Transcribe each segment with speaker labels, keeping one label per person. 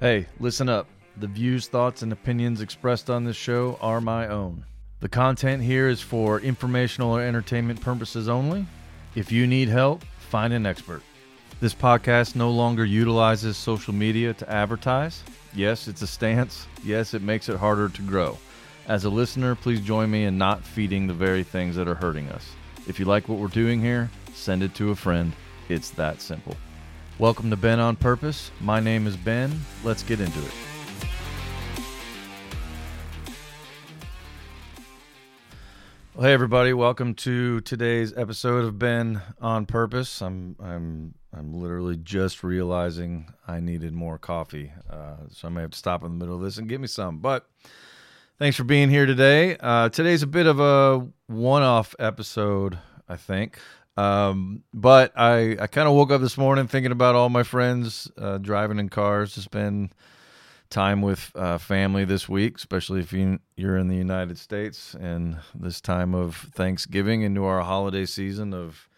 Speaker 1: Hey, listen up. The views, thoughts, and opinions expressed on this show are my own. The content here is for informational or entertainment purposes only. If you need help, find an expert. This podcast no longer utilizes social media to advertise. Yes, it's a stance. Yes, it makes it harder to grow. As a listener, please join me in not feeding the very things that are hurting us. If you like what we're doing here, send it to a friend. It's that simple. Welcome to Ben on Purpose. My name is Ben. Let's get into it. Well, hey everybody, welcome to today's episode of Ben on Purpose. I'm I'm I'm literally just realizing I needed more coffee, uh, so I may have to stop in the middle of this and get me some. But thanks for being here today. Uh, today's a bit of a one-off episode, I think. Um, but I, I kind of woke up this morning thinking about all my friends uh, driving in cars to spend time with uh, family this week, especially if you, you're in the United States and this time of Thanksgiving into our holiday season of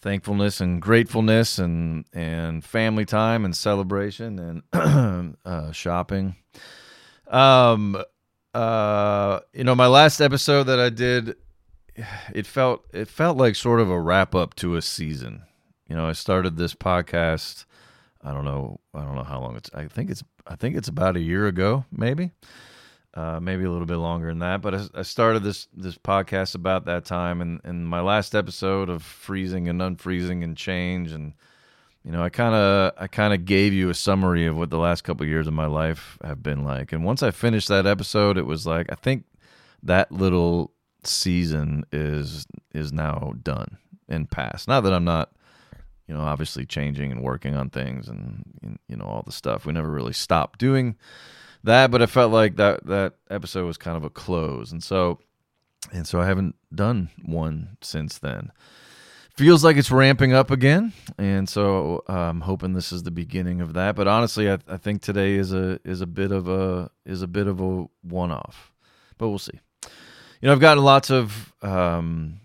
Speaker 1: thankfulness and gratefulness and and family time and celebration and uh, shopping. Um, uh, you know, my last episode that I did it felt it felt like sort of a wrap up to a season. You know, I started this podcast. I don't know. I don't know how long it's. I think it's. I think it's about a year ago, maybe, uh, maybe a little bit longer than that. But I, I, started this this podcast about that time, and and my last episode of freezing and unfreezing and change, and you know, I kind of I kind of gave you a summary of what the last couple of years of my life have been like. And once I finished that episode, it was like I think that little season is is now done and past. Not that I'm not, you know, obviously changing and working on things and you know all the stuff. We never really stopped doing that, but I felt like that that episode was kind of a close, and so and so I haven't done one since then. Feels like it's ramping up again, and so I'm hoping this is the beginning of that. But honestly, I, I think today is a is a bit of a is a bit of a one off, but we'll see you know, I've gotten lots of um,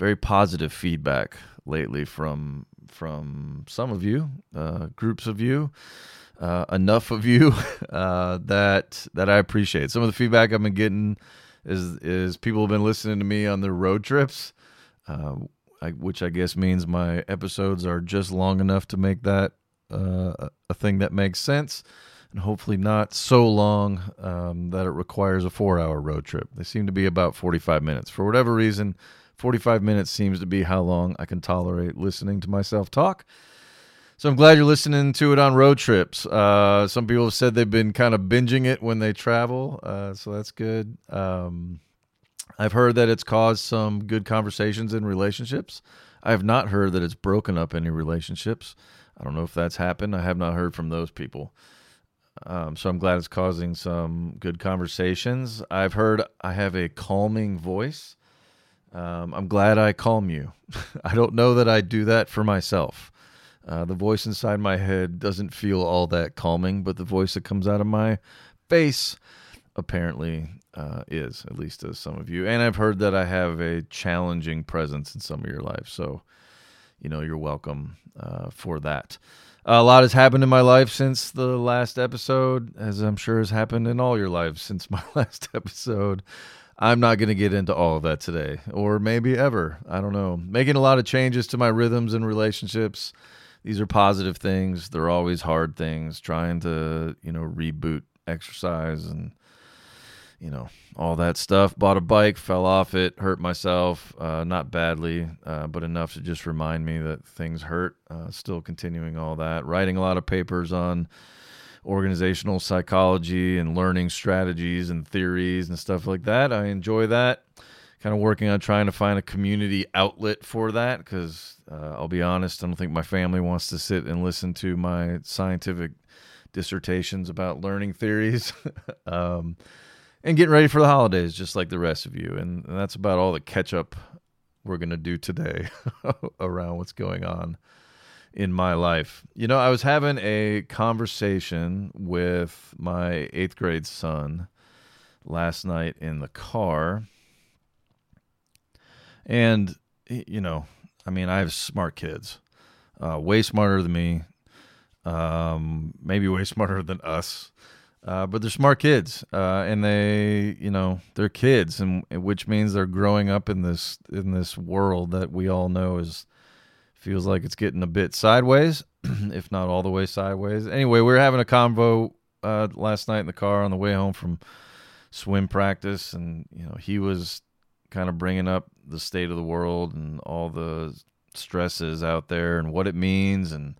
Speaker 1: very positive feedback lately from from some of you, uh, groups of you, uh, enough of you uh, that that I appreciate. Some of the feedback I've been getting is is people have been listening to me on their road trips, uh, I, which I guess means my episodes are just long enough to make that uh, a thing that makes sense and hopefully not so long um, that it requires a four hour road trip. They seem to be about 45 minutes. For whatever reason, 45 minutes seems to be how long I can tolerate listening to myself talk. So I'm glad you're listening to it on road trips. Uh, some people have said they've been kind of binging it when they travel, uh, so that's good. Um, I've heard that it's caused some good conversations in relationships. I have not heard that it's broken up any relationships. I don't know if that's happened. I have not heard from those people. Um, so I'm glad it's causing some good conversations. I've heard I have a calming voice. Um, I'm glad I calm you. I don't know that I do that for myself. Uh, the voice inside my head doesn't feel all that calming, but the voice that comes out of my face apparently uh, is, at least as some of you. And I've heard that I have a challenging presence in some of your life. So, you know, you're welcome uh, for that. A lot has happened in my life since the last episode, as I'm sure has happened in all your lives since my last episode. I'm not going to get into all of that today, or maybe ever. I don't know. Making a lot of changes to my rhythms and relationships. These are positive things. They're always hard things. Trying to, you know, reboot exercise and you know, all that stuff. Bought a bike, fell off it, hurt myself, uh, not badly, uh, but enough to just remind me that things hurt. Uh, still continuing all that. Writing a lot of papers on organizational psychology and learning strategies and theories and stuff like that. I enjoy that. Kind of working on trying to find a community outlet for that because uh, I'll be honest, I don't think my family wants to sit and listen to my scientific dissertations about learning theories. um, and getting ready for the holidays, just like the rest of you. And, that's about all the catch up we're going to do today around what's going on in my life. You know, I was having a conversation with my eighth grade son last night in the car. And, you know, I mean, I have smart kids, uh, way smarter than me. um, maybe way smarter than us. Uh, but they're smart kids, uh, and they, you know, they're kids, and which means they're growing up in this in this world that we all know is feels like it's getting a bit sideways, if not all the way sideways. Anyway, we were having a convo uh, last night in the car on the way home from swim practice, and you know, he was kind of bringing up the state of the world and all the stresses out there and what it means and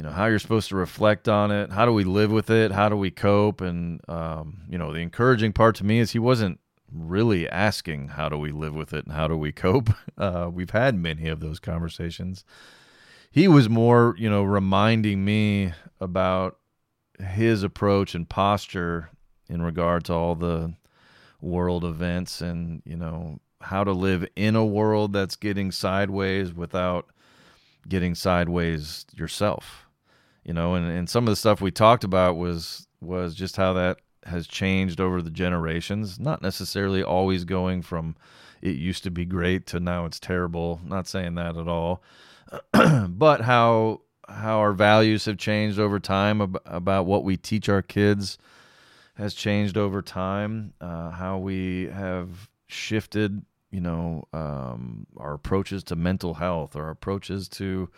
Speaker 1: you know how you're supposed to reflect on it how do we live with it how do we cope? And um, you know the encouraging part to me is he wasn't really asking how do we live with it and how do we cope. Uh, we've had many of those conversations. He was more you know reminding me about his approach and posture in regard to all the world events and you know how to live in a world that's getting sideways without getting sideways yourself you know and, and some of the stuff we talked about was was just how that has changed over the generations. Not necessarily always going from it used to be great to now it's terrible. Not saying that at all. But how how our values have changed over time ab- about what we teach our kids has changed over time. Uh, how we have shifted you know um, our approaches to mental health our approaches to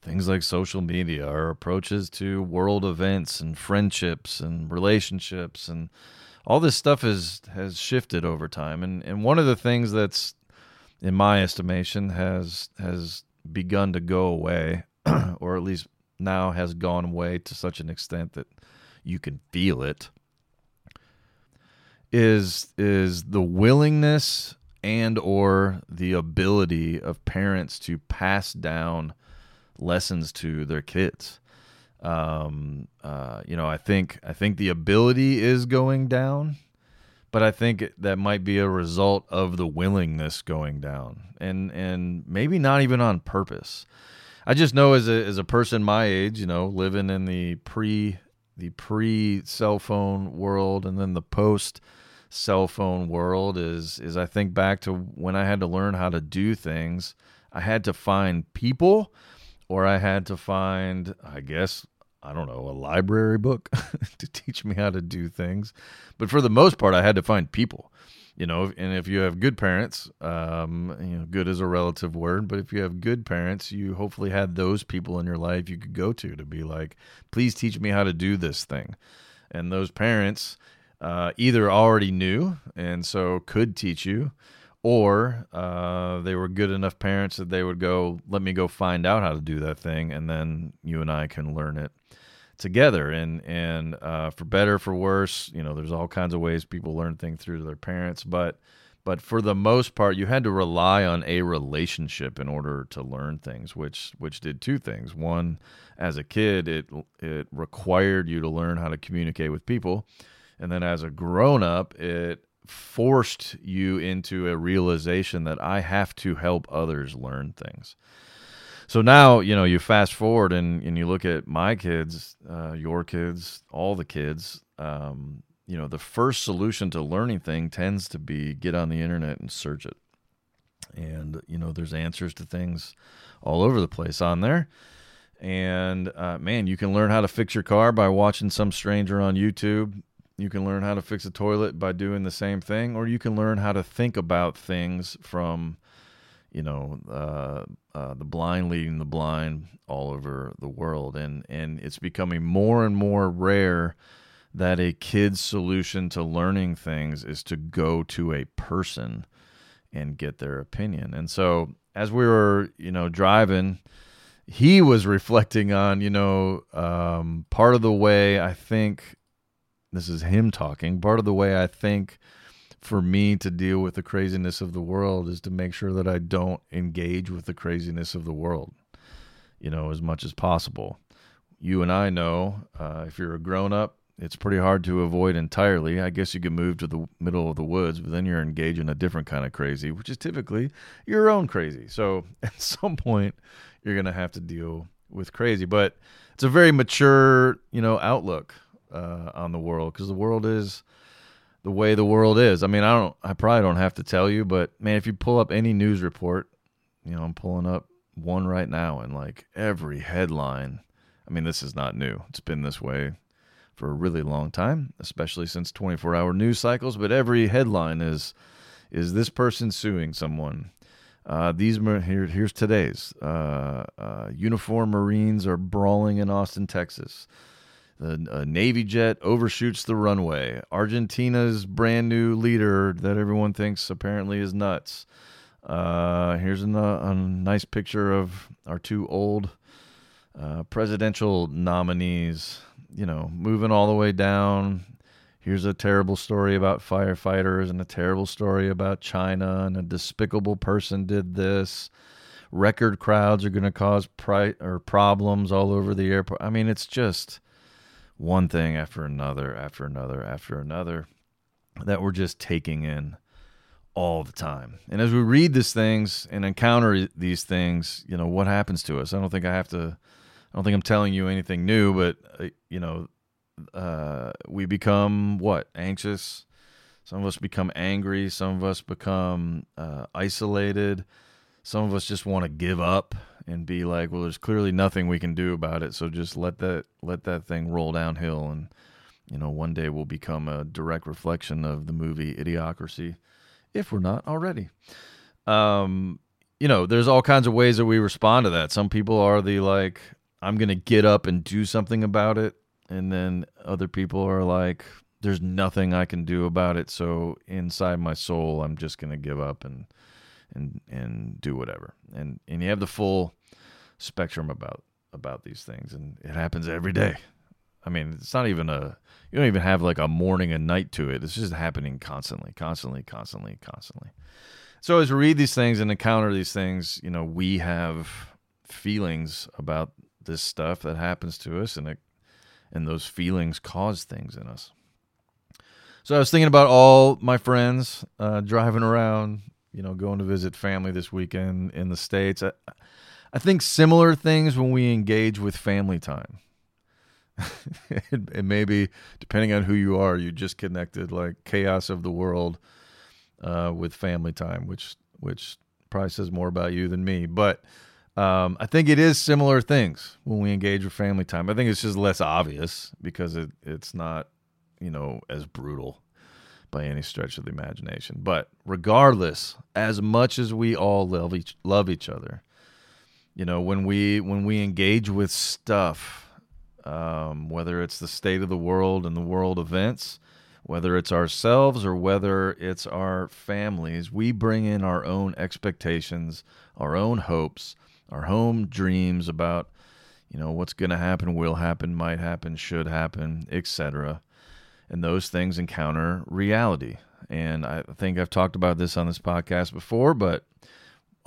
Speaker 1: things like social media our approaches to world events and friendships and relationships and all this stuff has has shifted over time. And and one of the things that's in my estimation has has begun to go away or at least now has gone away to such an extent that you can feel it is is the willingness and or the ability of parents to pass down lessons to their kids. Um, uh, you know, I think I think the ability is going down, but I think that might be a result of the willingness going down, and and maybe not even on purpose. I just know as a as a person my age, you know, living in the pre the pre cell phone world and then the post cell phone world is is I think back to when I had to learn how to do things. I had to find people or I had to find I guess I don't know, a library book to teach me how to do things. But for the most part I had to find people. You know, and if you have good parents, um, you know, good is a relative word, but if you have good parents, you hopefully had those people in your life you could go to to be like, please teach me how to do this thing. And those parents, uh, either already knew and so could teach you, or uh, they were good enough parents that they would go, let me go find out how to do that thing, and then you and I can learn it together. And and uh, for better, for worse, you know, there's all kinds of ways people learn things through their parents, but but for the most part you had to rely on a relationship in order to learn things which which did two things. One as a kid it it required you to learn how to communicate with people. And then as a grown up, it forced you into a realization that I have to help others learn things. So now, you know, you fast forward and, and you look at my kids, uh, your kids, all the kids, um, you know, the first solution to learning thing tends to be get on the internet and search it. And, you know, there's answers to things all over the place on there. And uh, man, you can learn how to fix your car by watching some stranger on YouTube you can learn how to fix a toilet by doing the same thing, or you can learn how to think about things from, you know, uh, uh, the blind leading the blind all over the world, and and it's becoming more and more rare that a kid's solution to learning things is to go to a person and get their opinion. And so, as we were, you know, driving he was reflecting on, you know, um, part of the way I think this is him talking. Part of the way I think for me to deal with the craziness of the world is to make sure that I don't engage with the craziness of the world, you know, as much as possible. You and I know uh, if you're a grown up, it's pretty hard to avoid entirely. I guess you can move to the middle of the woods, but then you're engaged in a different kind of crazy, which is typically your own crazy. So at some point, you're going to have to deal with crazy. But it's a very mature, you know, outlook uh, on the world because the world is the way the world is. I mean, I don't, I probably don't have to tell you, but man, if you pull up any news report, you know, I'm pulling up one right now, and like every headline, I mean, this is not new. It's been this way for a really long time, especially since 24-hour news cycles. But every headline is is this person suing someone? Uh, these here here's today's uh, uh, uniform Marines are brawling in Austin, Texas. The Navy jet overshoots the runway. Argentina's brand new leader that everyone thinks apparently is nuts. Uh, here's a, a, nice picture of our two old uh, presidential nominees. You know, moving all the way down. Here's a terrible story about firefighters and a terrible story about China and a despicable person did this. Record crowds are going to cause pri- or problems all over the airport. I mean, it's just one thing after another, after another, after another that we're just taking in all the time. And as we read these things and encounter these things, you know, what happens to us? I don't think I have to, I don't think I'm telling you anything new, but, uh, you know, uh, we become what? Anxious. Some of us become angry. Some of us become uh, isolated. Some of us just want to give up and be like, well, there's clearly nothing we can do about it. So just let that let that thing roll downhill, and you know, one day we'll become a direct reflection of the movie Idiocracy, if we're not already. Um, you know, there's all kinds of ways that we respond to that. Some people are the like, I'm gonna get up and do something about it, and then other people are like, there's nothing I can do about it. So inside my soul, I'm just gonna give up and and and do whatever. And and you have the full spectrum about about these things, and it happens every day. I mean, it's not even a you don't even have like a morning and night to it. It's just happening constantly, constantly, constantly, constantly. So as we read these things and encounter these things, you know, we have feelings about this stuff that happens to us, and it and those feelings cause things in us. So I was thinking about all my friends uh, driving around, you know, going to visit family this weekend in the states. I, I think similar things when we engage with family time. and maybe depending on who you are, you just connected like chaos of the world uh, with family time, which which probably says more about you than me. But um, I think it is similar things when we engage with family time. I think it's just less obvious because it it's not you know as brutal by any stretch of the imagination. But regardless, as much as we all love each love each other, you know when we when we engage with stuff um, whether it's the state of the world and the world events whether it's ourselves or whether it's our families we bring in our own expectations our own hopes our home dreams about you know what's going to happen will happen might happen should happen etc and those things encounter reality and i think i've talked about this on this podcast before but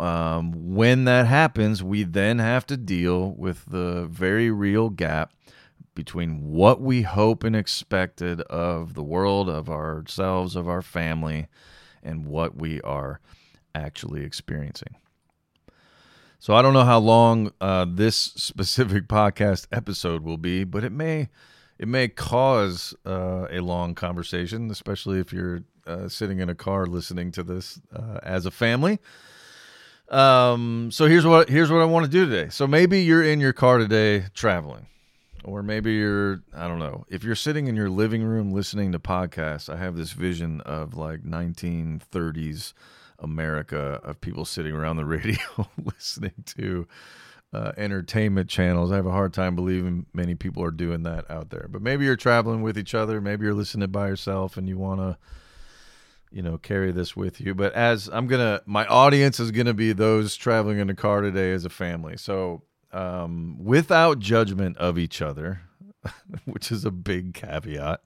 Speaker 1: um, when that happens, we then have to deal with the very real gap between what we hope and expected of the world, of ourselves, of our family, and what we are actually experiencing. So I don't know how long uh, this specific podcast episode will be, but it may it may cause uh, a long conversation, especially if you're uh, sitting in a car listening to this uh, as a family. Um, so here's what here's what I want to do today. So maybe you're in your car today traveling, or maybe you're I don't know. If you're sitting in your living room listening to podcasts, I have this vision of like 1930s America of people sitting around the radio listening to uh, entertainment channels. I have a hard time believing many people are doing that out there. But maybe you're traveling with each other. Maybe you're listening by yourself and you want to you know carry this with you but as i'm gonna my audience is gonna be those traveling in a car today as a family so um, without judgment of each other which is a big caveat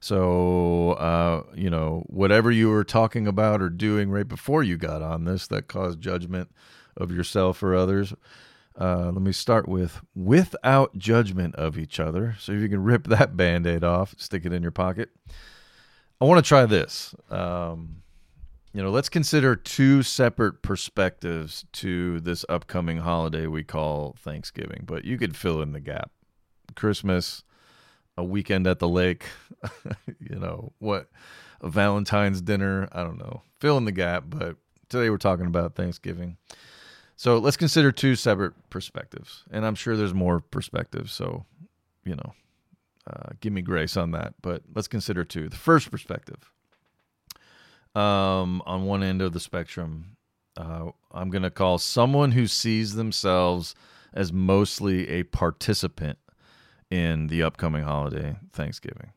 Speaker 1: so uh, you know whatever you were talking about or doing right before you got on this that caused judgment of yourself or others uh, let me start with without judgment of each other so if you can rip that band-aid off stick it in your pocket I want to try this. Um, you know, let's consider two separate perspectives to this upcoming holiday we call Thanksgiving, but you could fill in the gap. Christmas, a weekend at the lake, you know, what a Valentine's dinner, I don't know. Fill in the gap, but today we're talking about Thanksgiving. So let's consider two separate perspectives, and I'm sure there's more perspectives. So, you know, uh, give me grace on that. But let's consider two. The first perspective, um, on one end of the spectrum, uh, I'm going to call someone who sees themselves as mostly a participant in the upcoming holiday, Thanksgiving.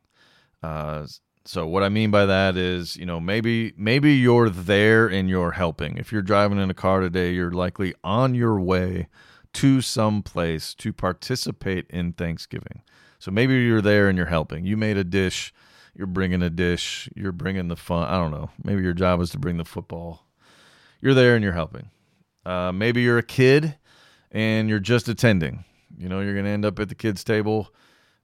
Speaker 1: Uh, so what I mean by that is, you know, maybe maybe you're there and you're helping. If you're driving in a car today, you're likely on your way to some place to participate in Thanksgiving. So maybe you're there and you're helping. You made a dish, you're bringing a dish, you're bringing the fun. I don't know. Maybe your job is to bring the football. You're there and you're helping. Uh, maybe you're a kid and you're just attending. You know, you're going to end up at the kids' table.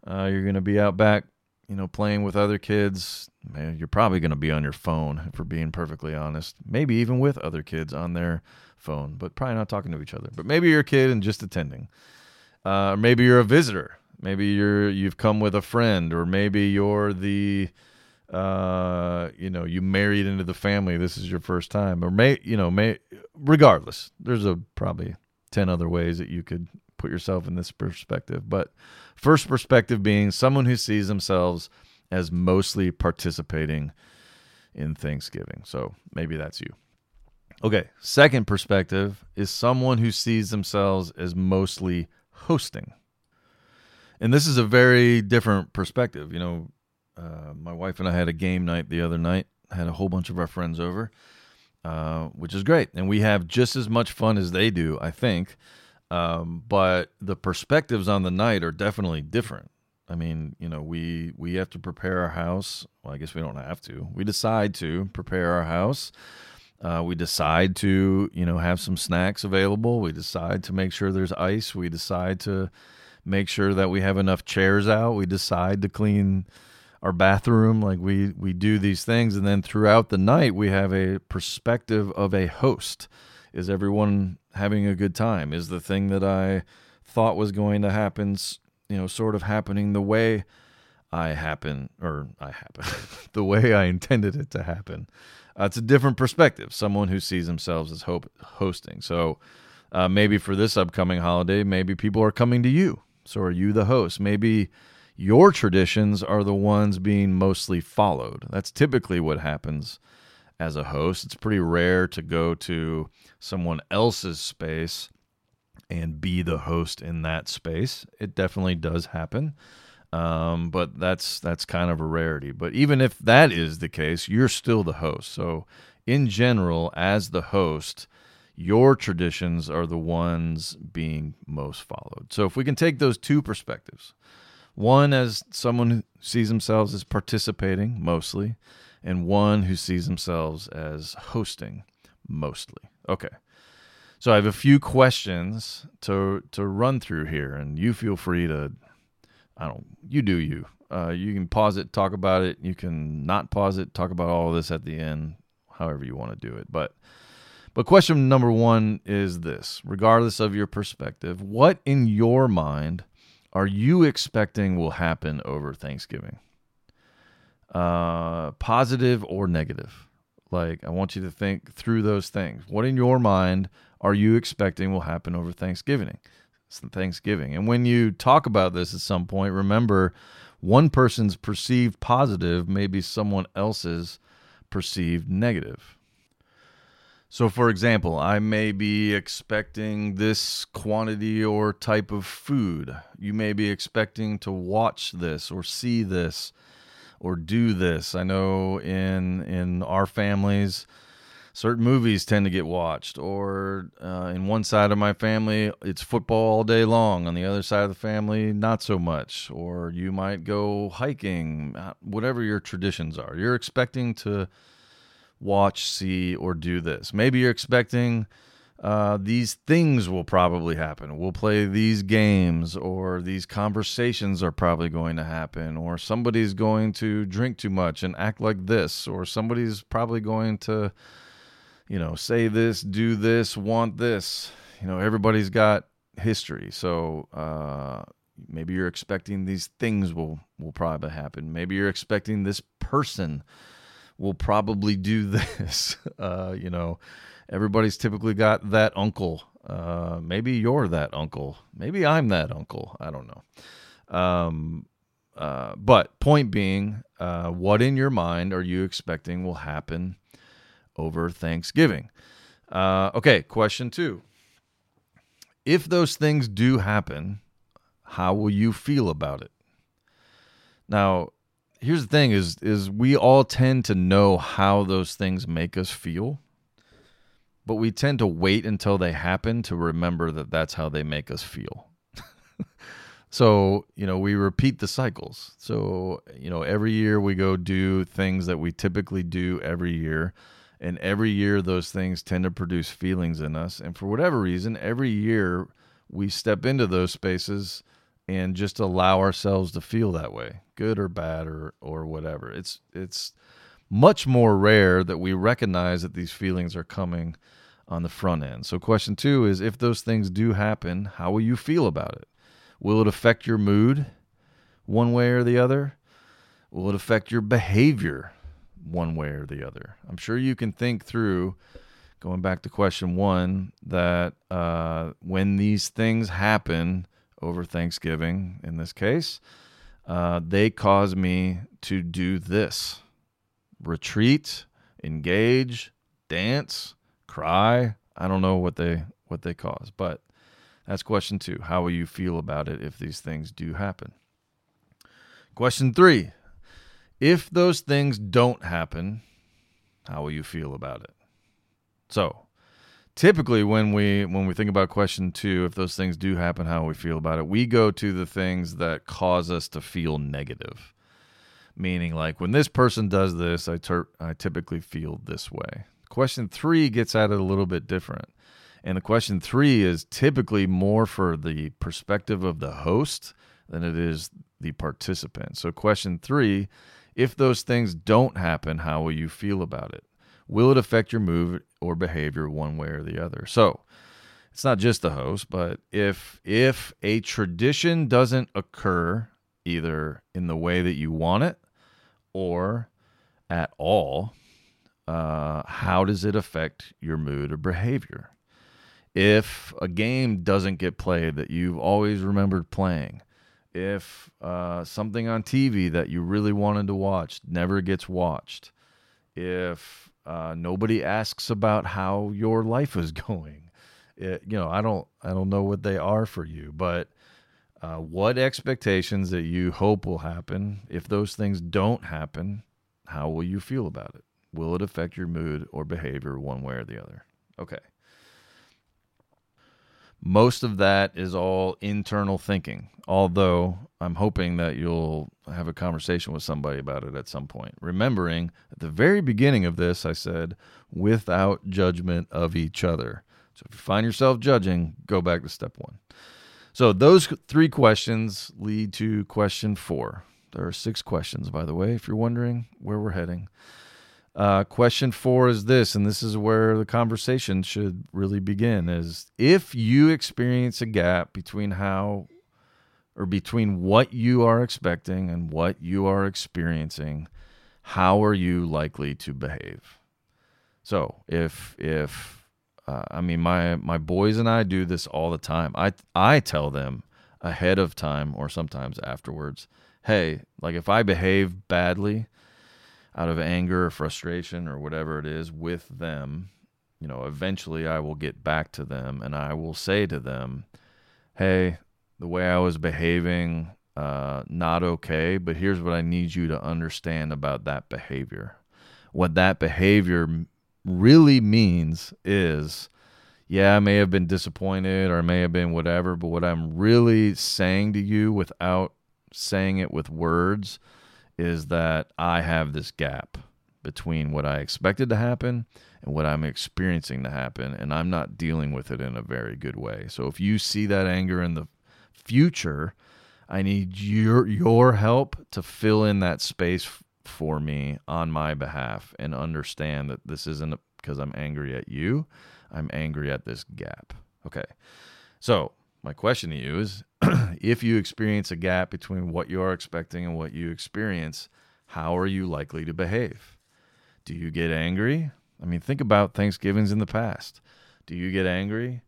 Speaker 1: Uh, you're going to be out back you know, playing with other kids, man, you're probably going to be on your phone, we're being perfectly honest. Maybe even with other kids on their phone, but probably not talking to each other. But maybe you're a kid and just attending. Uh, maybe you're a visitor. Maybe you're you've come with a friend, or maybe you're the, uh, you know, you married into the family. This is your first time, or may you know, may regardless. There's a probably ten other ways that you could put yourself in this perspective. But first perspective being someone who sees themselves as mostly participating in Thanksgiving. So maybe that's you. Okay, second perspective is someone who sees themselves as mostly hosting. And this is a very different perspective. You know, uh, my wife and I had a game night the other night, had a whole bunch of our friends over, uh, which is great. And we have just as much fun as they do, I think. Um, but the perspectives on the night are definitely different. I mean, you know, we we have to prepare our house. Well, I guess we don't have to. We decide to prepare our house. Uh, we decide to, you know, have some snacks available. We decide to make sure there's ice. We decide to make sure that we have enough chairs out. We decide to clean our bathroom. Like we we do these things, and then throughout the night, we have a perspective of a host. Is everyone having a good time? Is the thing that I thought was going to happen, you know, sort of happening the way I happen or I happen, the way I intended it to happen? Uh, it's a different perspective. Someone who sees themselves as hope, hosting. So uh, maybe for this upcoming holiday, maybe people are coming to you. So are you the host? Maybe your traditions are the ones being mostly followed. That's typically what happens as a host. It's pretty rare to go to someone else's space and be the host in that space. It definitely does happen. Um, but that's that's kind of a rarity. But even if that is the case, you're still the host. So in general, as the host, your traditions are the ones being most followed. So if we can take those two perspectives, one as someone who sees themselves as participating mostly, and one who sees themselves as hosting mostly. Okay. So I have a few questions to to run through here, and you feel free to, I don't, you do you. Uh, you can pause it, talk about it. You can not pause it, talk about all of this at the end, however you want to do it. But, but question number one is this: regardless of your perspective, what in your mind are you expecting will happen over Thanksgiving? Uh, positive or negative. Like, I want you to think through those things. What in your mind are you expecting will happen over Thanksgiving? Thanksgiving. And when you talk about this at some point, remember one person's perceived positive may be someone else's perceived negative. So, for example, I may be expecting this quantity or type of food. You may be expecting to watch this or see this or do this. I know in in our families, certain movies tend to get watched, or uh, in one side of my family, it's football all day long. On the other side of the family, not so much. Or you might go hiking, uh, whatever your traditions are. You're expecting to watch, see, or do this. Maybe you're expecting uh, these things will probably happen. We'll play these games, or these conversations are probably going to happen, or somebody's going to drink too much and act like this, or somebody's probably going to, you know, say this, do this, want this. You know, everybody's got history, so uh, maybe you're expecting these things will will probably happen. Maybe you're expecting this person will probably do this. Uh, you know everybody's typically got that uncle Uh, maybe you're that uncle. Maybe I'm that uncle. I don't know. Um, uh, but point being, uh, what in your mind are you expecting will happen over Thanksgiving? Uh, okay, question two. If those things do happen, how will you feel about it? Now, here's the thing is is we all tend to know how those things make us feel but we tend to wait until they happen to remember that that's how they make us feel. So you know we repeat the cycles. So you know every year we go do things that we typically do every year and every year those things tend to produce feelings in us. And for whatever reason every year we step into those spaces and just allow ourselves to feel that way, good or bad or or whatever. It's it's much more rare that we recognize that these feelings are coming on the front end. So question 2 is if those things do happen, how will you feel about it? Will it affect your mood one way or the other? Will it affect your behavior one way or the other? I'm sure you can think through going back to question 1 that uh, when these things happen, over Thanksgiving in this case, uh, they cause me to do this retreat, engage, dance, cry. I don't know what they what they cause, but that's question two. How will you feel about it if these things do happen? Question three. If those things don't happen, how will you feel about it? So typically when we when we think about question two if those things do happen how we feel about it we go to the things that cause us to feel negative meaning like when this person does this i, ter- I typically feel this way question three gets at it a little bit different. And the question three is typically more for the perspective of the host than it is the participant. So question three if those things don't happen how will you feel about it? Will it affect your mood or behavior one way or the other? So it's not just the host, but if if a tradition doesn't occur either in the way that you want it or at all, uh, how does it affect your mood or behavior? If a game doesn't get played that you've always remembered playing, if uh, something on TV that you really wanted to watch never gets watched, if uh, nobody asks about how your life is going. It, you know, I don't, I don't know what they are for you, but uh, what expectations that you hope will happen. If those things don't happen, how will you feel about it? Will it affect your mood or behavior one way or the other? Okay. Most of that is all internal thinking, although I'm hoping that you'll have a conversation with somebody about it at some point. Remembering at the very beginning of this, I said, without judgment of each other. So if you find yourself judging, go back to step one. So those three questions lead to question four. There are six questions, by the way, if you're wondering where we're heading. Uh, question four is this, and this is where the conversation should really begin: is if you experience a gap between how or between what you are expecting and what you are experiencing, how are you likely to behave? So if if uh, I mean my my boys and I do this all the time. I I tell them ahead of time or sometimes afterwards, hey, like if I behave badly out of anger or frustration or whatever it is with them, you know, eventually I will get back to them and I will say to them, "Hey, the way I was behaving uh, not okay, but here's what I need you to understand about that behavior. What that behavior really means is, yeah, I may have been disappointed or I may have been whatever, but what I'm really saying to you without saying it with words is that I have this gap between what I expected to happen and what I'm experiencing to happen, and I'm not dealing with it in a very good way. So if you see that anger in the future, I need your your help to fill in that space for me on my behalf and understand that this isn't because I'm angry at you. I'm angry at this gap. Okay. So, my question to you is if you experience a gap between what you are expecting and what you experience, how are you likely to behave? Do you get angry? I mean, think about Thanksgivings in the past. Do you get angry?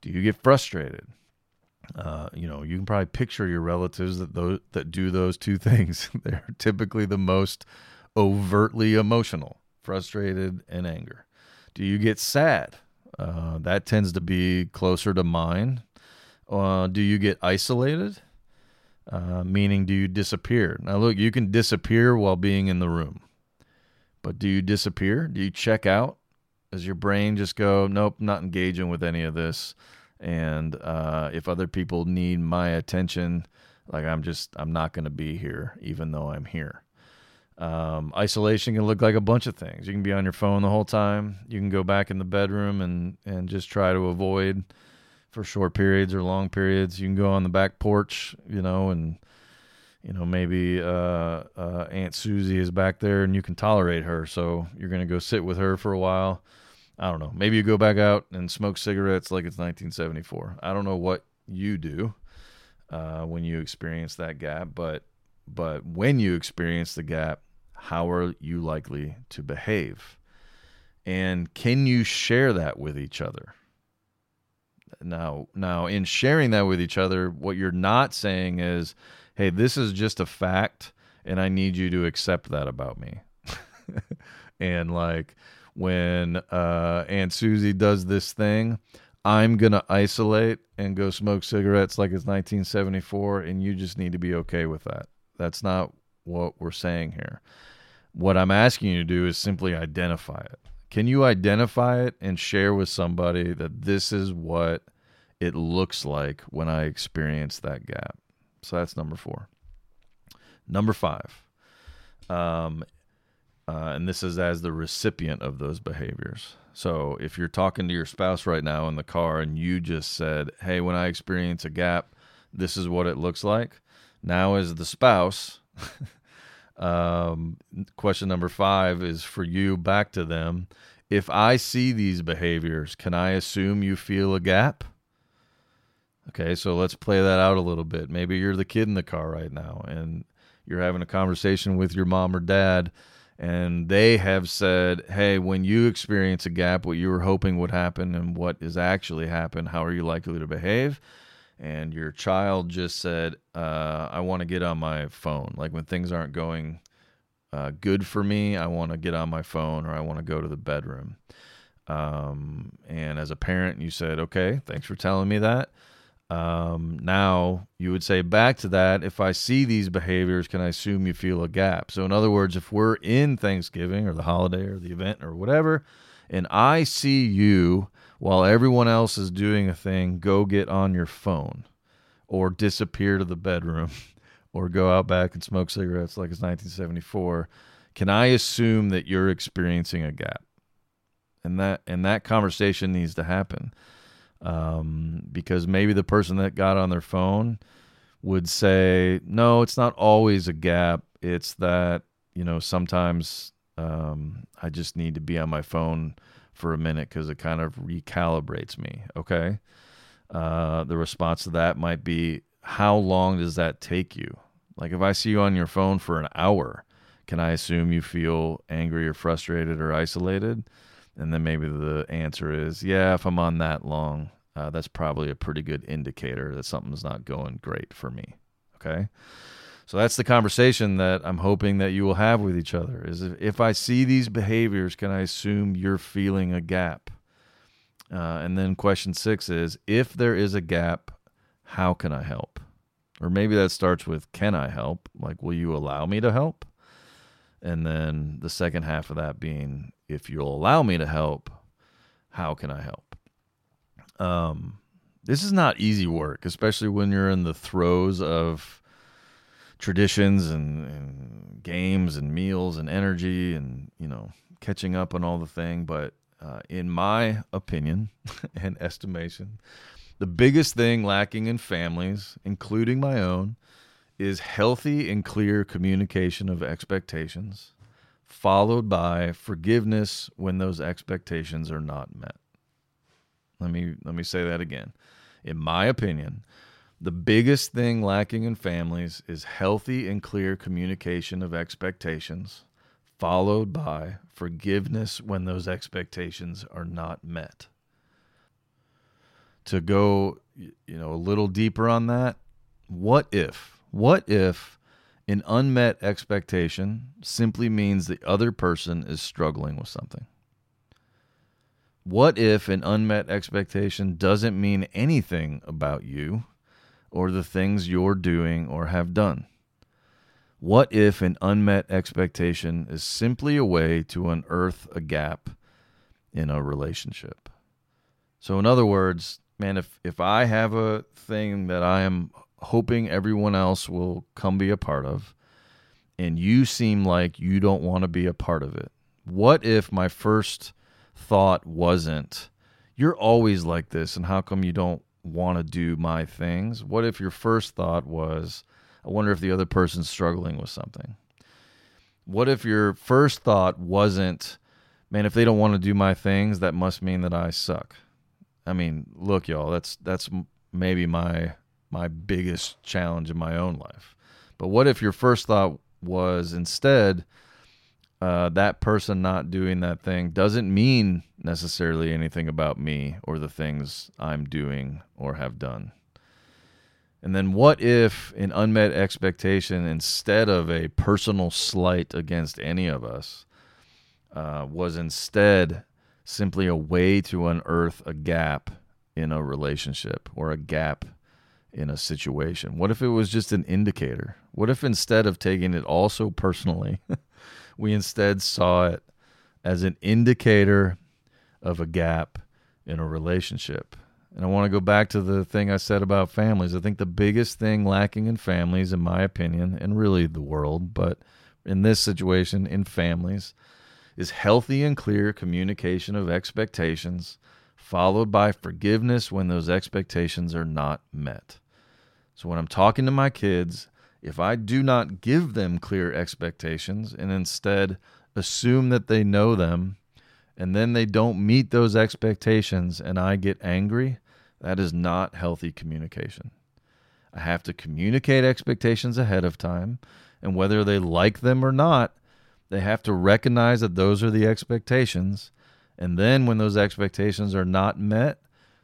Speaker 1: Do you get frustrated? Uh, you know, you can probably picture your relatives that those that do those two things. They're typically the most overtly emotional, frustrated and anger. Do you get sad? Uh, that tends to be closer to mine. Uh, do you get isolated? Uh, meaning, do you disappear? Now, look, you can disappear while being in the room, but do you disappear? Do you check out? Does your brain just go, nope, not engaging with any of this? And uh, if other people need my attention, like I'm just, I'm not going to be here, even though I'm here. Um, isolation can look like a bunch of things. You can be on your phone the whole time. You can go back in the bedroom and and just try to avoid for short periods or long periods. You can go on the back porch, you know, and you know maybe uh, uh, Aunt Susie is back there and you can tolerate her, so you're gonna go sit with her for a while. I don't know. Maybe you go back out and smoke cigarettes like it's 1974. I don't know what you do uh, when you experience that gap, but but when you experience the gap, how are you likely to behave? And can you share that with each other? Now, now in sharing that with each other, what you're not saying is, "Hey, this is just a fact and I need you to accept that about me." and like when uh Aunt Susie does this thing, I'm to isolate and go smoke cigarettes like it's 1974 and you just need to be okay with that. That's not what we're saying here. What I'm asking you to do is simply identify it. Can you identify it and share with somebody that this is what it looks like when I experience that gap? So that's number four. Number five, um, uh, and this is as the recipient of those behaviors. So if you're talking to your spouse right now in the car and you just said, Hey, when I experience a gap, this is what it looks like. Now, as the spouse, um, question number five is for you back to them. If I see these behaviors, can I assume you feel a gap? Okay, so let's play that out a little bit. Maybe you're the kid in the car right now and you're having a conversation with your mom or dad, and they have said, Hey, when you experience a gap, what you were hoping would happen and what is actually happened, how are you likely to behave? and your child just said, uh, I want to get on my phone. Like when things aren't going uh, good for me, I want to get on my phone or I want to go to the bedroom. Um, and as a parent, you said, okay, thanks for telling me that. Um, now you would say back to that, if I see these behaviors, can I assume you feel a gap? So, in other words, if we're in Thanksgiving or the holiday or the event or whatever, and I see you while everyone else is doing a thing, go get on your phone or disappear to the bedroom or go out back and smoke cigarettes like it's 1974. Can I assume that you're experiencing a gap? And that and that conversation needs to happen. Um, because maybe the person that got on their phone would say, "No, it's not always a gap. It's that you know sometimes um, I just need to be on my phone for a minute because it kind of recalibrates me. Okay. Uh, the response to that might be, how long does that take you? Like if I see you on your phone for an hour, can I assume you feel angry or frustrated or isolated? And then maybe the answer is, yeah, if I'm on that long, uh, that's probably a pretty good indicator that something's not going great for me. Okay. So that's the conversation that I'm hoping that you will have with each other is if, if I see these behaviors, can I assume you're feeling a gap? Uh, and then question six is if there is a gap, how can I help? Or maybe that starts with can I help? Like, will you allow me to help? And then the second half of that being if you'll allow me to help, how can I help? Um, this is not easy work, especially when you're in the throes of traditions and, and, games and meals and energy and you know catching up on all the thing but uh, in my opinion and estimation the biggest thing lacking in families including my own is healthy and clear communication of expectations followed by forgiveness when those expectations are not met let me let me say that again in my opinion the biggest thing lacking in families is healthy and clear communication of expectations, followed by forgiveness when those expectations are not met. to go, you know, a little deeper on that, what if, what if an unmet expectation simply means the other person is struggling with something? What if an unmet expectation doesn't mean anything about you or the things you're doing or have done? What if an unmet expectation is simply a way to unearth a gap in a relationship? So, in other words, man, if, if I have a thing that I am hoping everyone else will come be a part of, and you seem like you don't want to be a part of it, what if my first thought wasn't, you're always like this, and how come you don't want to do my things? What if your first thought was, I wonder if the other person's struggling with something? What if your first thought wasn't, man, if they don't want to do my things, that must mean that I suck? I mean, look, y'all, that's that's maybe my my biggest challenge in my own life. But what if your first thought was instead, uh, that person not doing that thing doesn't mean necessarily anything about me or the things I'm doing or have done. And then what if an unmet expectation, instead of a personal slight against any of us, uh, was instead simply a way to unearth a gap in a relationship or a gap in a situation? What if it was just an indicator? What if instead of taking it all so personally, We instead saw it as an indicator of a gap in a relationship. And I want to go back to the thing I said about families. I think the biggest thing lacking in families, in my opinion, and really the world, but in this situation, in families, is healthy and clear communication of expectations, followed by forgiveness when those expectations are not met. So when I'm talking to my kids, if I do not give them clear expectations and instead assume that they know them, and then they don't meet those expectations and I get angry, that is not healthy communication. I have to communicate expectations ahead of time, and whether they like them or not, they have to recognize that those are the expectations. And then when those expectations are not met,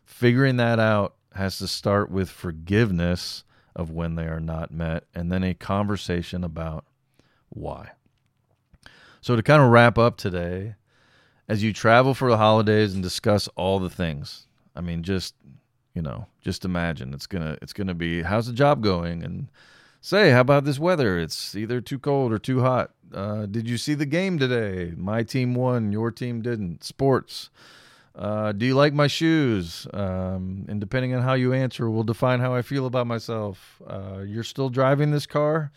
Speaker 1: figuring that out has to start with forgiveness of when they are not met, and then a conversation about why. So, to kind of wrap up today, as you travel for the holidays and discuss all the things, I mean, just you know, just imagine it's gonna it's gonna be how's the job going, and say how about this weather? It's either too cold or too hot. Uh, did you see the game today? My team won, your team didn't. Sports. Uh, do you like my shoes? Um, and depending on how you answer, will define how I feel about myself. Uh, you're still driving this car,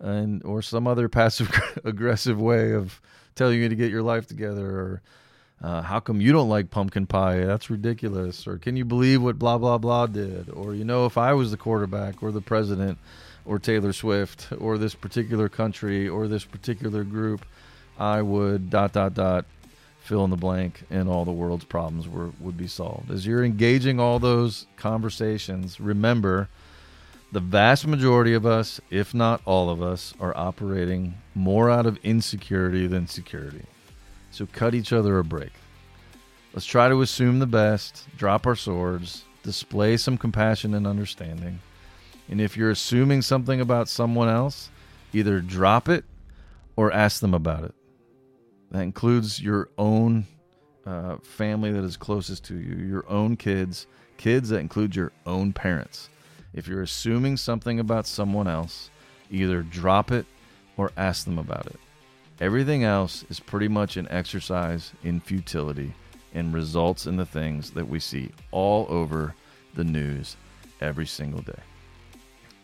Speaker 1: and or some other passive aggressive way of telling you to get your life together. Or uh, how come you don't like pumpkin pie? That's ridiculous. Or can you believe what blah blah blah did? Or you know, if I was the quarterback or the president or Taylor Swift or this particular country or this particular group, I would dot dot dot fill in the blank, and all the world's problems were, would be solved. As you're engaging all those conversations, remember the vast majority of us, if not all of us, are operating more out of insecurity than security. So cut each other a break. Let's try to assume the best, drop our swords, display some compassion and understanding. And if you're assuming something about someone else, either drop it or ask them about it. That includes your own uh, family that is closest to you, your own kids, kids that include your own parents. If you're assuming something about someone else, either drop it or ask them about it. Everything else is pretty much an exercise in futility and results in the things that we see all over the news every single day.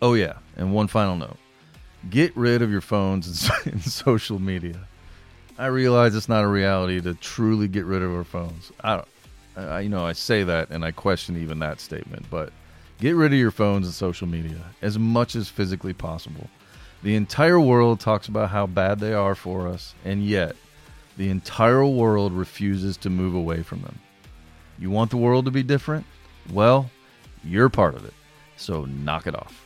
Speaker 1: Oh, yeah, and one final note get rid of your phones and social media. I realize it's not a reality to truly get rid of our phones. I I, you know, I say that and I question even that statement, but get rid of your phones and social media as much as physically possible. The entire world talks about how bad they are for us, and yet the entire world refuses to move away from them. You want the world to be different? Well, you're part of it. So knock it off.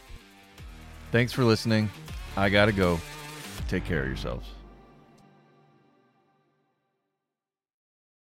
Speaker 1: Thanks for listening. I got to go. Take care of yourselves.